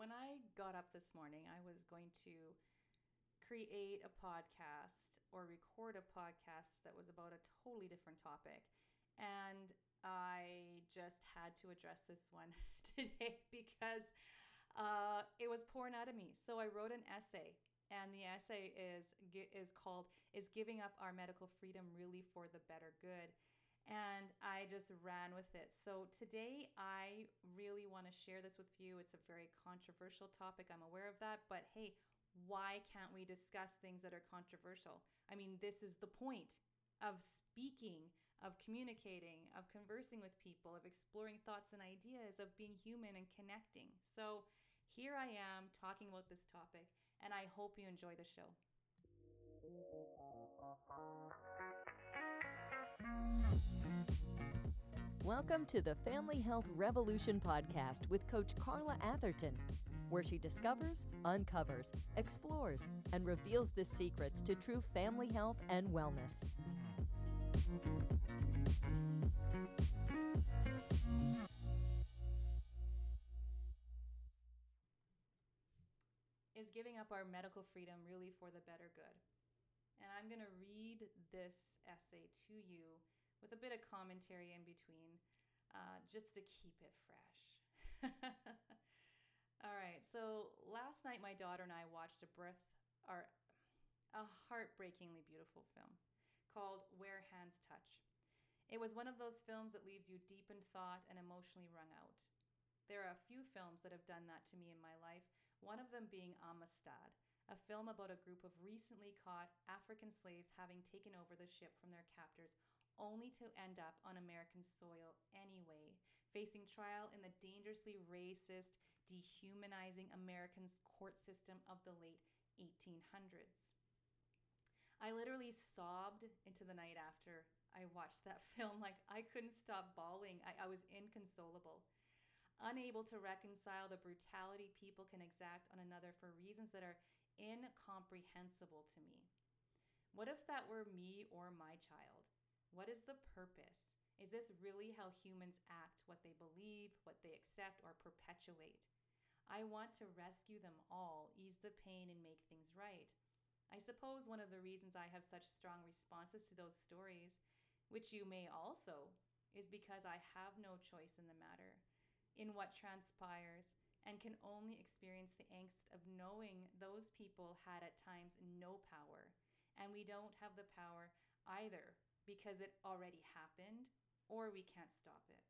when I got up this morning, I was going to create a podcast or record a podcast that was about a totally different topic. And I just had to address this one today because uh, it was pouring out of me. So I wrote an essay, and the essay is is called "Is Giving Up Our Medical Freedom Really for the Better Good?" And I just ran with it. So today, I really want to share this with you. It's a very controversial topic. I'm aware of that, but hey, why can't we discuss things that are controversial? I mean, this is the point of speaking, of communicating, of conversing with people, of exploring thoughts and ideas, of being human and connecting. So here I am talking about this topic, and I hope you enjoy the show. Welcome to the Family Health Revolution podcast with Coach Carla Atherton, where she discovers, uncovers, explores, and reveals the secrets to true family health and wellness. Is giving up our medical freedom really for the better good? And I'm going to read this essay to you with a bit of commentary in between, uh, just to keep it fresh. All right, so last night my daughter and I watched a breath, or a heartbreakingly beautiful film called Where Hands Touch. It was one of those films that leaves you deep in thought and emotionally wrung out. There are a few films that have done that to me in my life, one of them being Amistad, a film about a group of recently caught African slaves having taken over the ship from their captors only to end up on American soil anyway, facing trial in the dangerously racist, dehumanizing American court system of the late 1800s. I literally sobbed into the night after I watched that film. Like, I couldn't stop bawling. I, I was inconsolable. Unable to reconcile the brutality people can exact on another for reasons that are incomprehensible to me. What if that were me or my child? What is the purpose? Is this really how humans act, what they believe, what they accept, or perpetuate? I want to rescue them all, ease the pain, and make things right. I suppose one of the reasons I have such strong responses to those stories, which you may also, is because I have no choice in the matter, in what transpires, and can only experience the angst of knowing those people had at times no power, and we don't have the power either because it already happened or we can't stop it.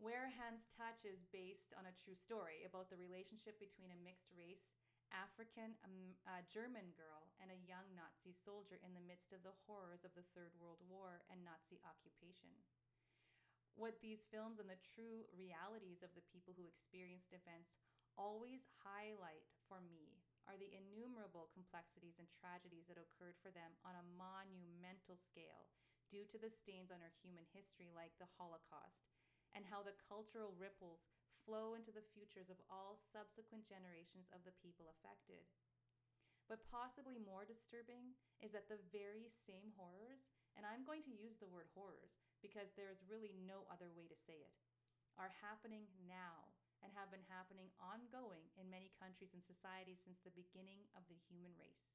Where Hands Touch is based on a true story about the relationship between a mixed race African um, uh, German girl and a young Nazi soldier in the midst of the horrors of the Third World War and Nazi occupation. What these films and the true realities of the people who experienced events always highlight for me are the innumerable complexities and tragedies that occurred for them on a monumental scale due to the stains on our human history, like the Holocaust, and how the cultural ripples flow into the futures of all subsequent generations of the people affected. But possibly more disturbing is that the very same horrors, and I'm going to use the word horrors because there is really no other way to say it, are happening now and have been happening ongoing in many countries and societies since the beginning of the human race.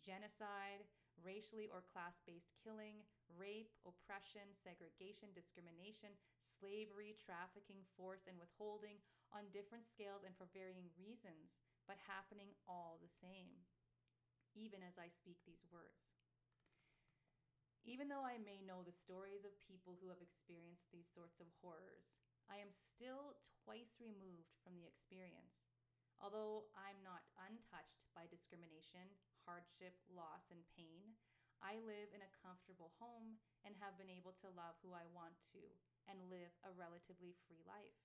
Genocide, racially or class based killing, rape, oppression, segregation, discrimination, slavery, trafficking, force, and withholding on different scales and for varying reasons, but happening all the same, even as I speak these words. Even though I may know the stories of people who have experienced these sorts of horrors, I am still twice removed from the experience. Although I'm not untouched by discrimination, hardship, loss, and pain, I live in a comfortable home and have been able to love who I want to and live a relatively free life.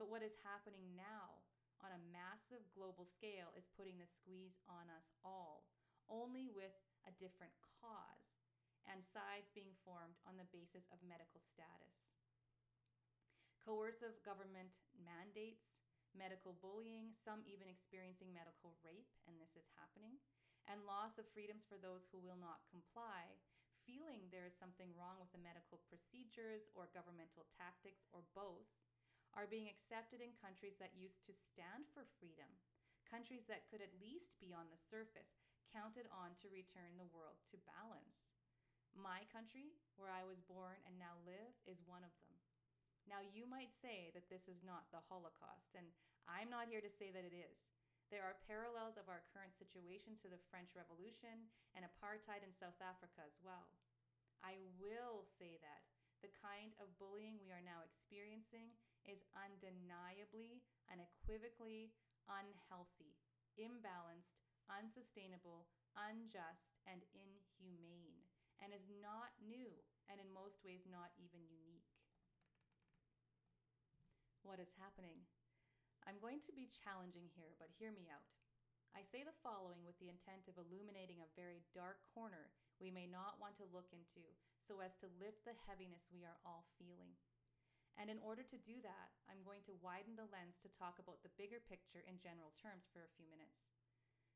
But what is happening now on a massive global scale is putting the squeeze on us all, only with a different cause, and sides being formed on the basis of medical status coercive government mandates, medical bullying, some even experiencing medical rape, and this is happening, and loss of freedoms for those who will not comply, feeling there is something wrong with the medical procedures or governmental tactics or both, are being accepted in countries that used to stand for freedom, countries that could at least be on the surface counted on to return the world to balance. My country, where I was born and now live, is one of them. Now, you might say that this is not the Holocaust, and I'm not here to say that it is. There are parallels of our current situation to the French Revolution and apartheid in South Africa as well. I will say that the kind of bullying we are now experiencing is undeniably, unequivocally unhealthy, imbalanced, unsustainable, unjust, and inhumane, and is not new, and in most ways not even unique. What is happening? I'm going to be challenging here, but hear me out. I say the following with the intent of illuminating a very dark corner we may not want to look into so as to lift the heaviness we are all feeling. And in order to do that, I'm going to widen the lens to talk about the bigger picture in general terms for a few minutes.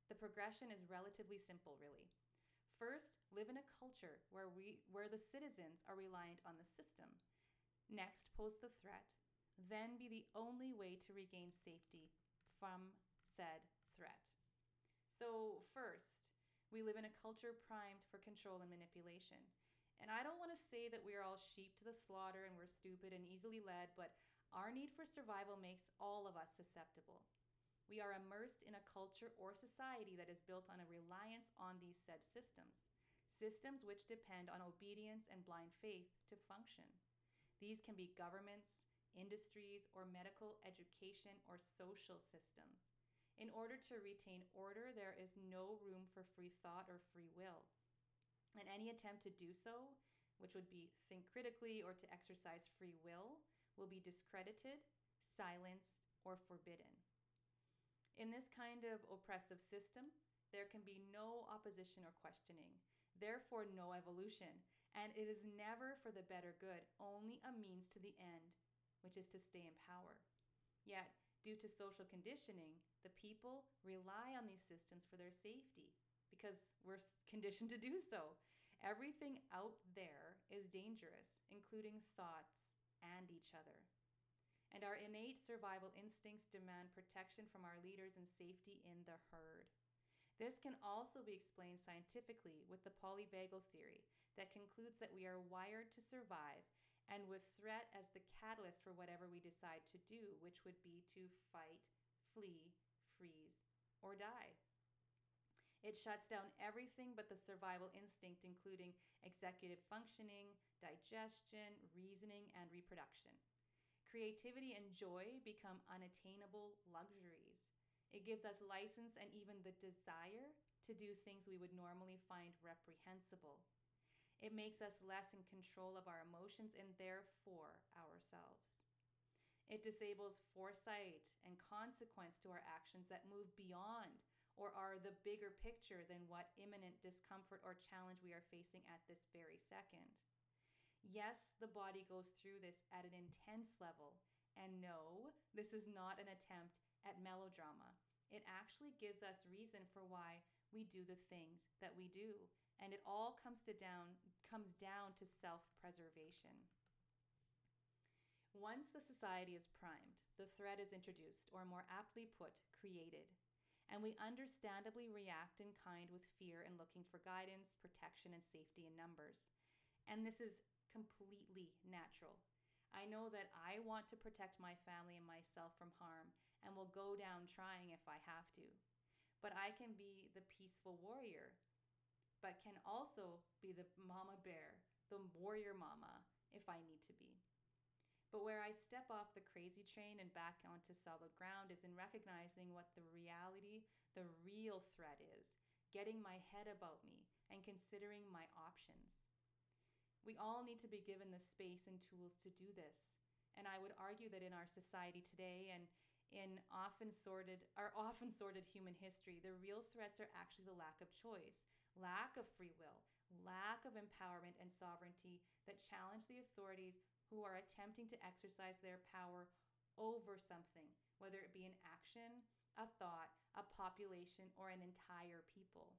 The progression is relatively simple, really. First, live in a culture where, we, where the citizens are reliant on the system. Next, pose the threat. Then be the only way to regain safety from said threat. So, first, we live in a culture primed for control and manipulation. And I don't want to say that we're all sheep to the slaughter and we're stupid and easily led, but our need for survival makes all of us susceptible. We are immersed in a culture or society that is built on a reliance on these said systems, systems which depend on obedience and blind faith to function. These can be governments, industries, or medical, education, or social systems. In order to retain order, there is no room for free thought or free will. And any attempt to do so, which would be think critically or to exercise free will, will be discredited, silenced, or forbidden. In this kind of oppressive system, there can be no opposition or questioning, therefore, no evolution, and it is never for the better good, only a means to the end, which is to stay in power. Yet, due to social conditioning, the people rely on these systems for their safety because we're conditioned to do so. Everything out there is dangerous, including thoughts and each other. Innate survival instincts demand protection from our leaders and safety in the herd. This can also be explained scientifically with the polyvagal theory that concludes that we are wired to survive and with threat as the catalyst for whatever we decide to do, which would be to fight, flee, freeze, or die. It shuts down everything but the survival instinct, including executive functioning, digestion, reasoning, and reproduction. Creativity and joy become unattainable luxuries. It gives us license and even the desire to do things we would normally find reprehensible. It makes us less in control of our emotions and therefore ourselves. It disables foresight and consequence to our actions that move beyond or are the bigger picture than what imminent discomfort or challenge we are facing at this very second. Yes, the body goes through this at an intense level, and no, this is not an attempt at melodrama. It actually gives us reason for why we do the things that we do, and it all comes to down comes down to self-preservation. Once the society is primed, the threat is introduced, or more aptly put, created and we understandably react in kind with fear and looking for guidance, protection, and safety in numbers. And this is completely natural. I know that I want to protect my family and myself from harm and will go down trying if I have to. But I can be the peaceful warrior, but can also be the mama bear, the warrior mama, if I need to be. But where I step off the crazy train and back onto solid ground is in recognizing what the reality, the real threat is, getting my head about me, and considering my options. We all need to be given the space and tools to do this. And I would argue that in our society today and in often sorted our often sorted human history, the real threats are actually the lack of choice, lack of free will, lack of empowerment and sovereignty that challenge the authorities who are attempting to exercise their power over something, whether it be an action, a thought, a population, or an entire people.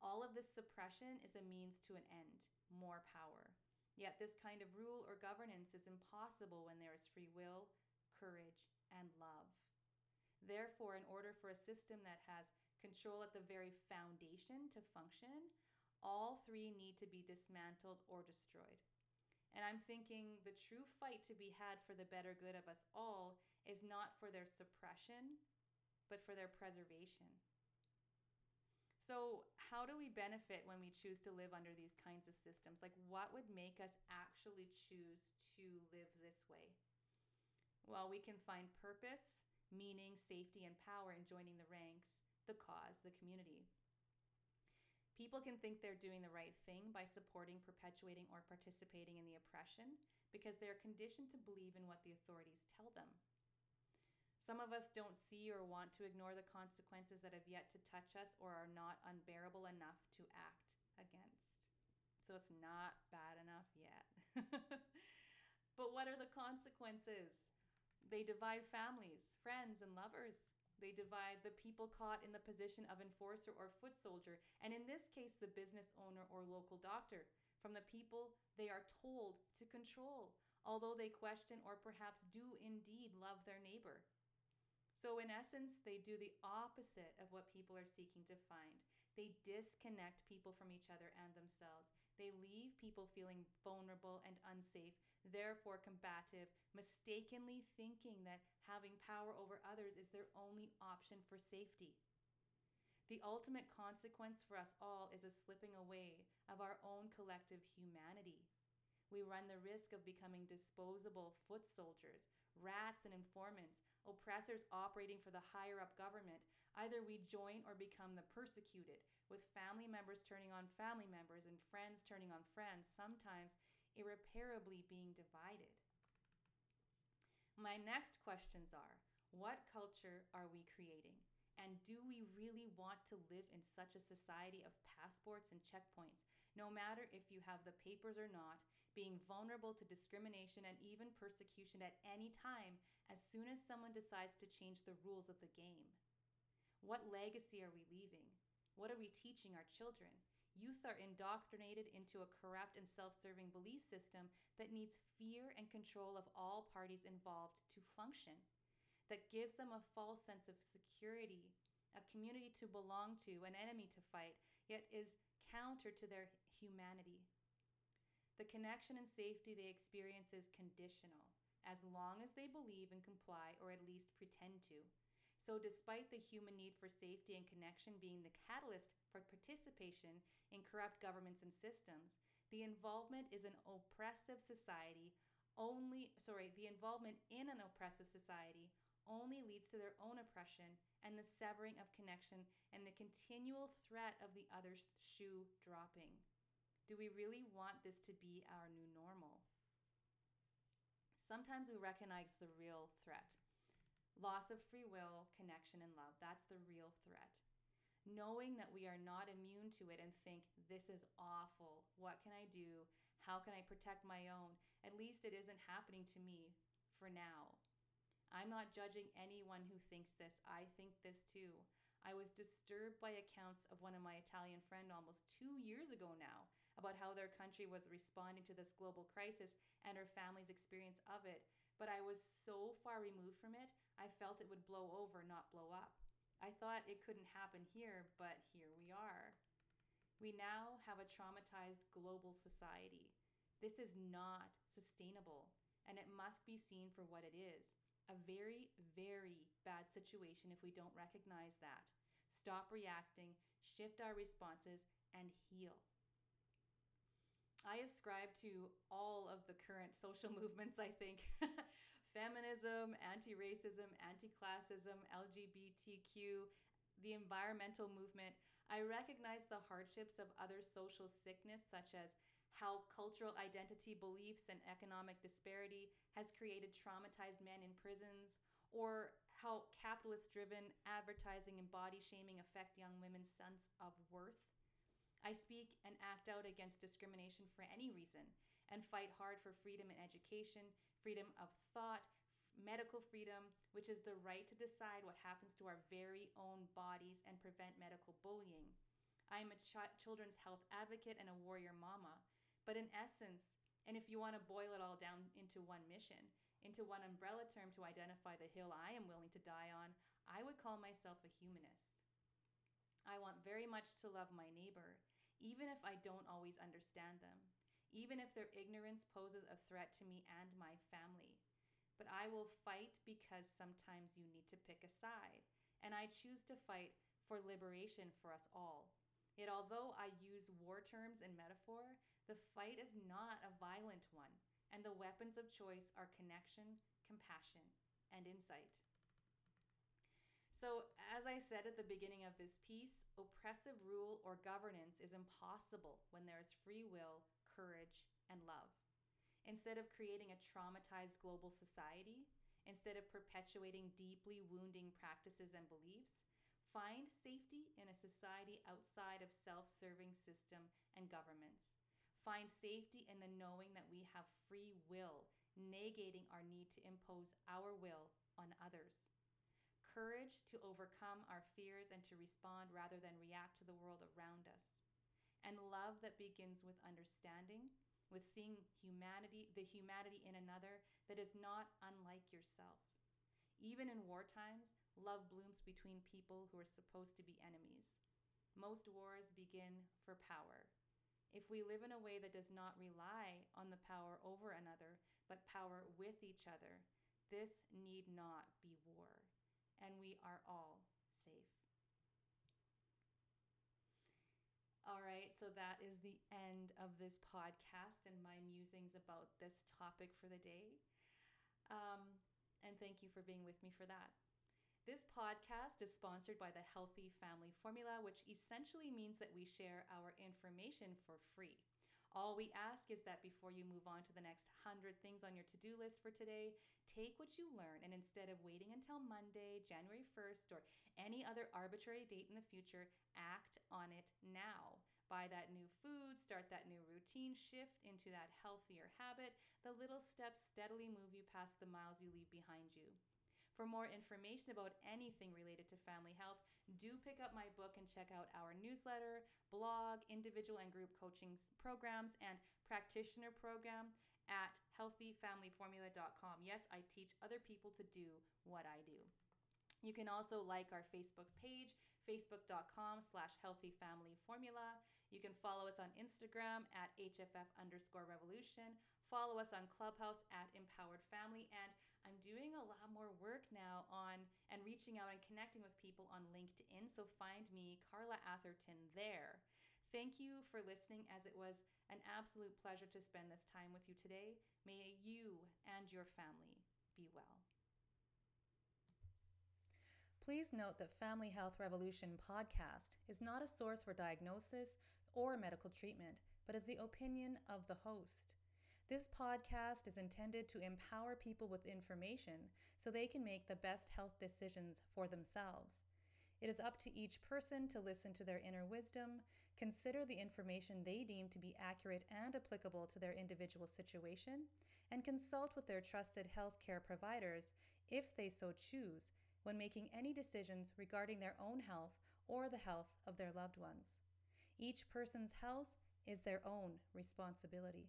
All of this suppression is a means to an end more power. Yet, this kind of rule or governance is impossible when there is free will, courage, and love. Therefore, in order for a system that has control at the very foundation to function, all three need to be dismantled or destroyed. And I'm thinking the true fight to be had for the better good of us all is not for their suppression, but for their preservation. So, how do we benefit when we choose to live under these kinds of systems? Like, what would make us actually choose to live this way? Well, we can find purpose, meaning, safety, and power in joining the ranks, the cause, the community. People can think they're doing the right thing by supporting, perpetuating, or participating in the oppression because they are conditioned to believe in what the authorities tell them. Some of us don't see or want to ignore the consequences that have yet to touch us or are not unbearable enough to act against. So it's not bad enough yet. but what are the consequences? They divide families, friends, and lovers. They divide the people caught in the position of enforcer or foot soldier, and in this case, the business owner or local doctor, from the people they are told to control, although they question or perhaps do indeed love their neighbor. So, in essence, they do the opposite of what people are seeking to find. They disconnect people from each other and themselves. They leave people feeling vulnerable and unsafe, therefore combative, mistakenly thinking that having power over others is their only option for safety. The ultimate consequence for us all is a slipping away of our own collective humanity. We run the risk of becoming disposable foot soldiers, rats and informants, oppressors operating for the higher up government. Either we join or become the persecuted, with family members turning on family members and friends turning on friends, sometimes irreparably being divided. My next questions are what culture are we creating? And do we really want to live in such a society of passports and checkpoints, no matter if you have the papers or not, being vulnerable to discrimination and even persecution at any time as soon as someone decides to change the rules of the game? What legacy are we leaving? What are we teaching our children? Youth are indoctrinated into a corrupt and self serving belief system that needs fear and control of all parties involved to function, that gives them a false sense of security, a community to belong to, an enemy to fight, yet is counter to their humanity. The connection and safety they experience is conditional, as long as they believe and comply or at least pretend to. So, despite the human need for safety and connection being the catalyst for participation in corrupt governments and systems, the involvement is an oppressive society only sorry, the involvement in an oppressive society only leads to their own oppression and the severing of connection and the continual threat of the other's shoe dropping. Do we really want this to be our new normal? Sometimes we recognize the real threat Loss of free will, connection, and love. That's the real threat. Knowing that we are not immune to it and think, this is awful. What can I do? How can I protect my own? At least it isn't happening to me for now. I'm not judging anyone who thinks this. I think this too. I was disturbed by accounts of one of my Italian friend almost 2 years ago now about how their country was responding to this global crisis and her family's experience of it but I was so far removed from it, I felt it would blow over, not blow up. I thought it couldn't happen here, but here we are. We now have a traumatized global society. This is not sustainable, and it must be seen for what it is a very, very bad situation if we don't recognize that. Stop reacting, shift our responses, and heal. I ascribe to all of the current social movements, I think feminism, anti racism, anti classism, LGBTQ, the environmental movement. I recognize the hardships of other social sickness, such as how cultural identity beliefs and economic disparity has created traumatized men in prisons, or how capitalist driven advertising and body shaming affect young women's sense of worth. I speak and act out against discrimination for any reason and fight hard for freedom in education, freedom of thought, medical freedom, which is the right to decide what happens to our very own bodies and prevent medical bullying. I am a ch- children's health advocate and a warrior mama, but in essence, And if you want to boil it all down into one mission, into one umbrella term to identify the hill I am willing to die on, I would call myself a humanist. I want very much to love my neighbor, even if I don't always understand them, even if their ignorance poses a threat to me and my family. But I will fight because sometimes you need to pick a side, and I choose to fight for liberation for us all. Yet, although I use war terms and metaphor, the fight is not a violent one, and the weapons of choice are connection, compassion, and insight. So, as I said at the beginning of this piece, oppressive rule or governance is impossible when there is free will, courage, and love. Instead of creating a traumatized global society, instead of perpetuating deeply wounding practices and beliefs, find safety in a society outside of self serving system and governments. Find safety in the knowing that we have free will, negating our need to impose our will on others courage to overcome our fears and to respond rather than react to the world around us. And love that begins with understanding, with seeing humanity, the humanity in another that is not unlike yourself. Even in war times, love blooms between people who are supposed to be enemies. Most wars begin for power. If we live in a way that does not rely on the power over another, but power with each other, this need not be war and we are all safe. All right, so that is the end of this podcast and my musings about this topic for the day. Um, and thank you for being with me for that. This podcast is sponsored by the Healthy Family Formula, which essentially means that we share our information for free. All we ask is that before you move on to the next 100 things on your to do list for today, take what you learn and instead of waiting until Monday, January 1st, or any other arbitrary date in the future, act on it now. Buy that new food, start that new routine, shift into that healthier habit. The little steps steadily move you past the miles you leave behind you. For more information about anything related to family health, do pick up my book and check out our newsletter, blog, individual and group coaching programs, and practitioner program at healthyfamilyformula.com. Yes, I teach other people to do what I do. You can also like our Facebook page, facebook.com slash healthyfamilyformula. You can follow us on Instagram at HFF underscore revolution. Follow us on Clubhouse at Empowered Family. And I'm doing a lot more work now on and reaching out and connecting with people on LinkedIn. So find me, Carla Atherton, there. Thank you for listening, as it was an absolute pleasure to spend this time with you today. May you and your family be well. Please note that Family Health Revolution podcast is not a source for diagnosis or medical treatment, but is the opinion of the host. This podcast is intended to empower people with information so they can make the best health decisions for themselves. It is up to each person to listen to their inner wisdom, consider the information they deem to be accurate and applicable to their individual situation, and consult with their trusted healthcare providers if they so choose when making any decisions regarding their own health or the health of their loved ones. Each person's health is their own responsibility.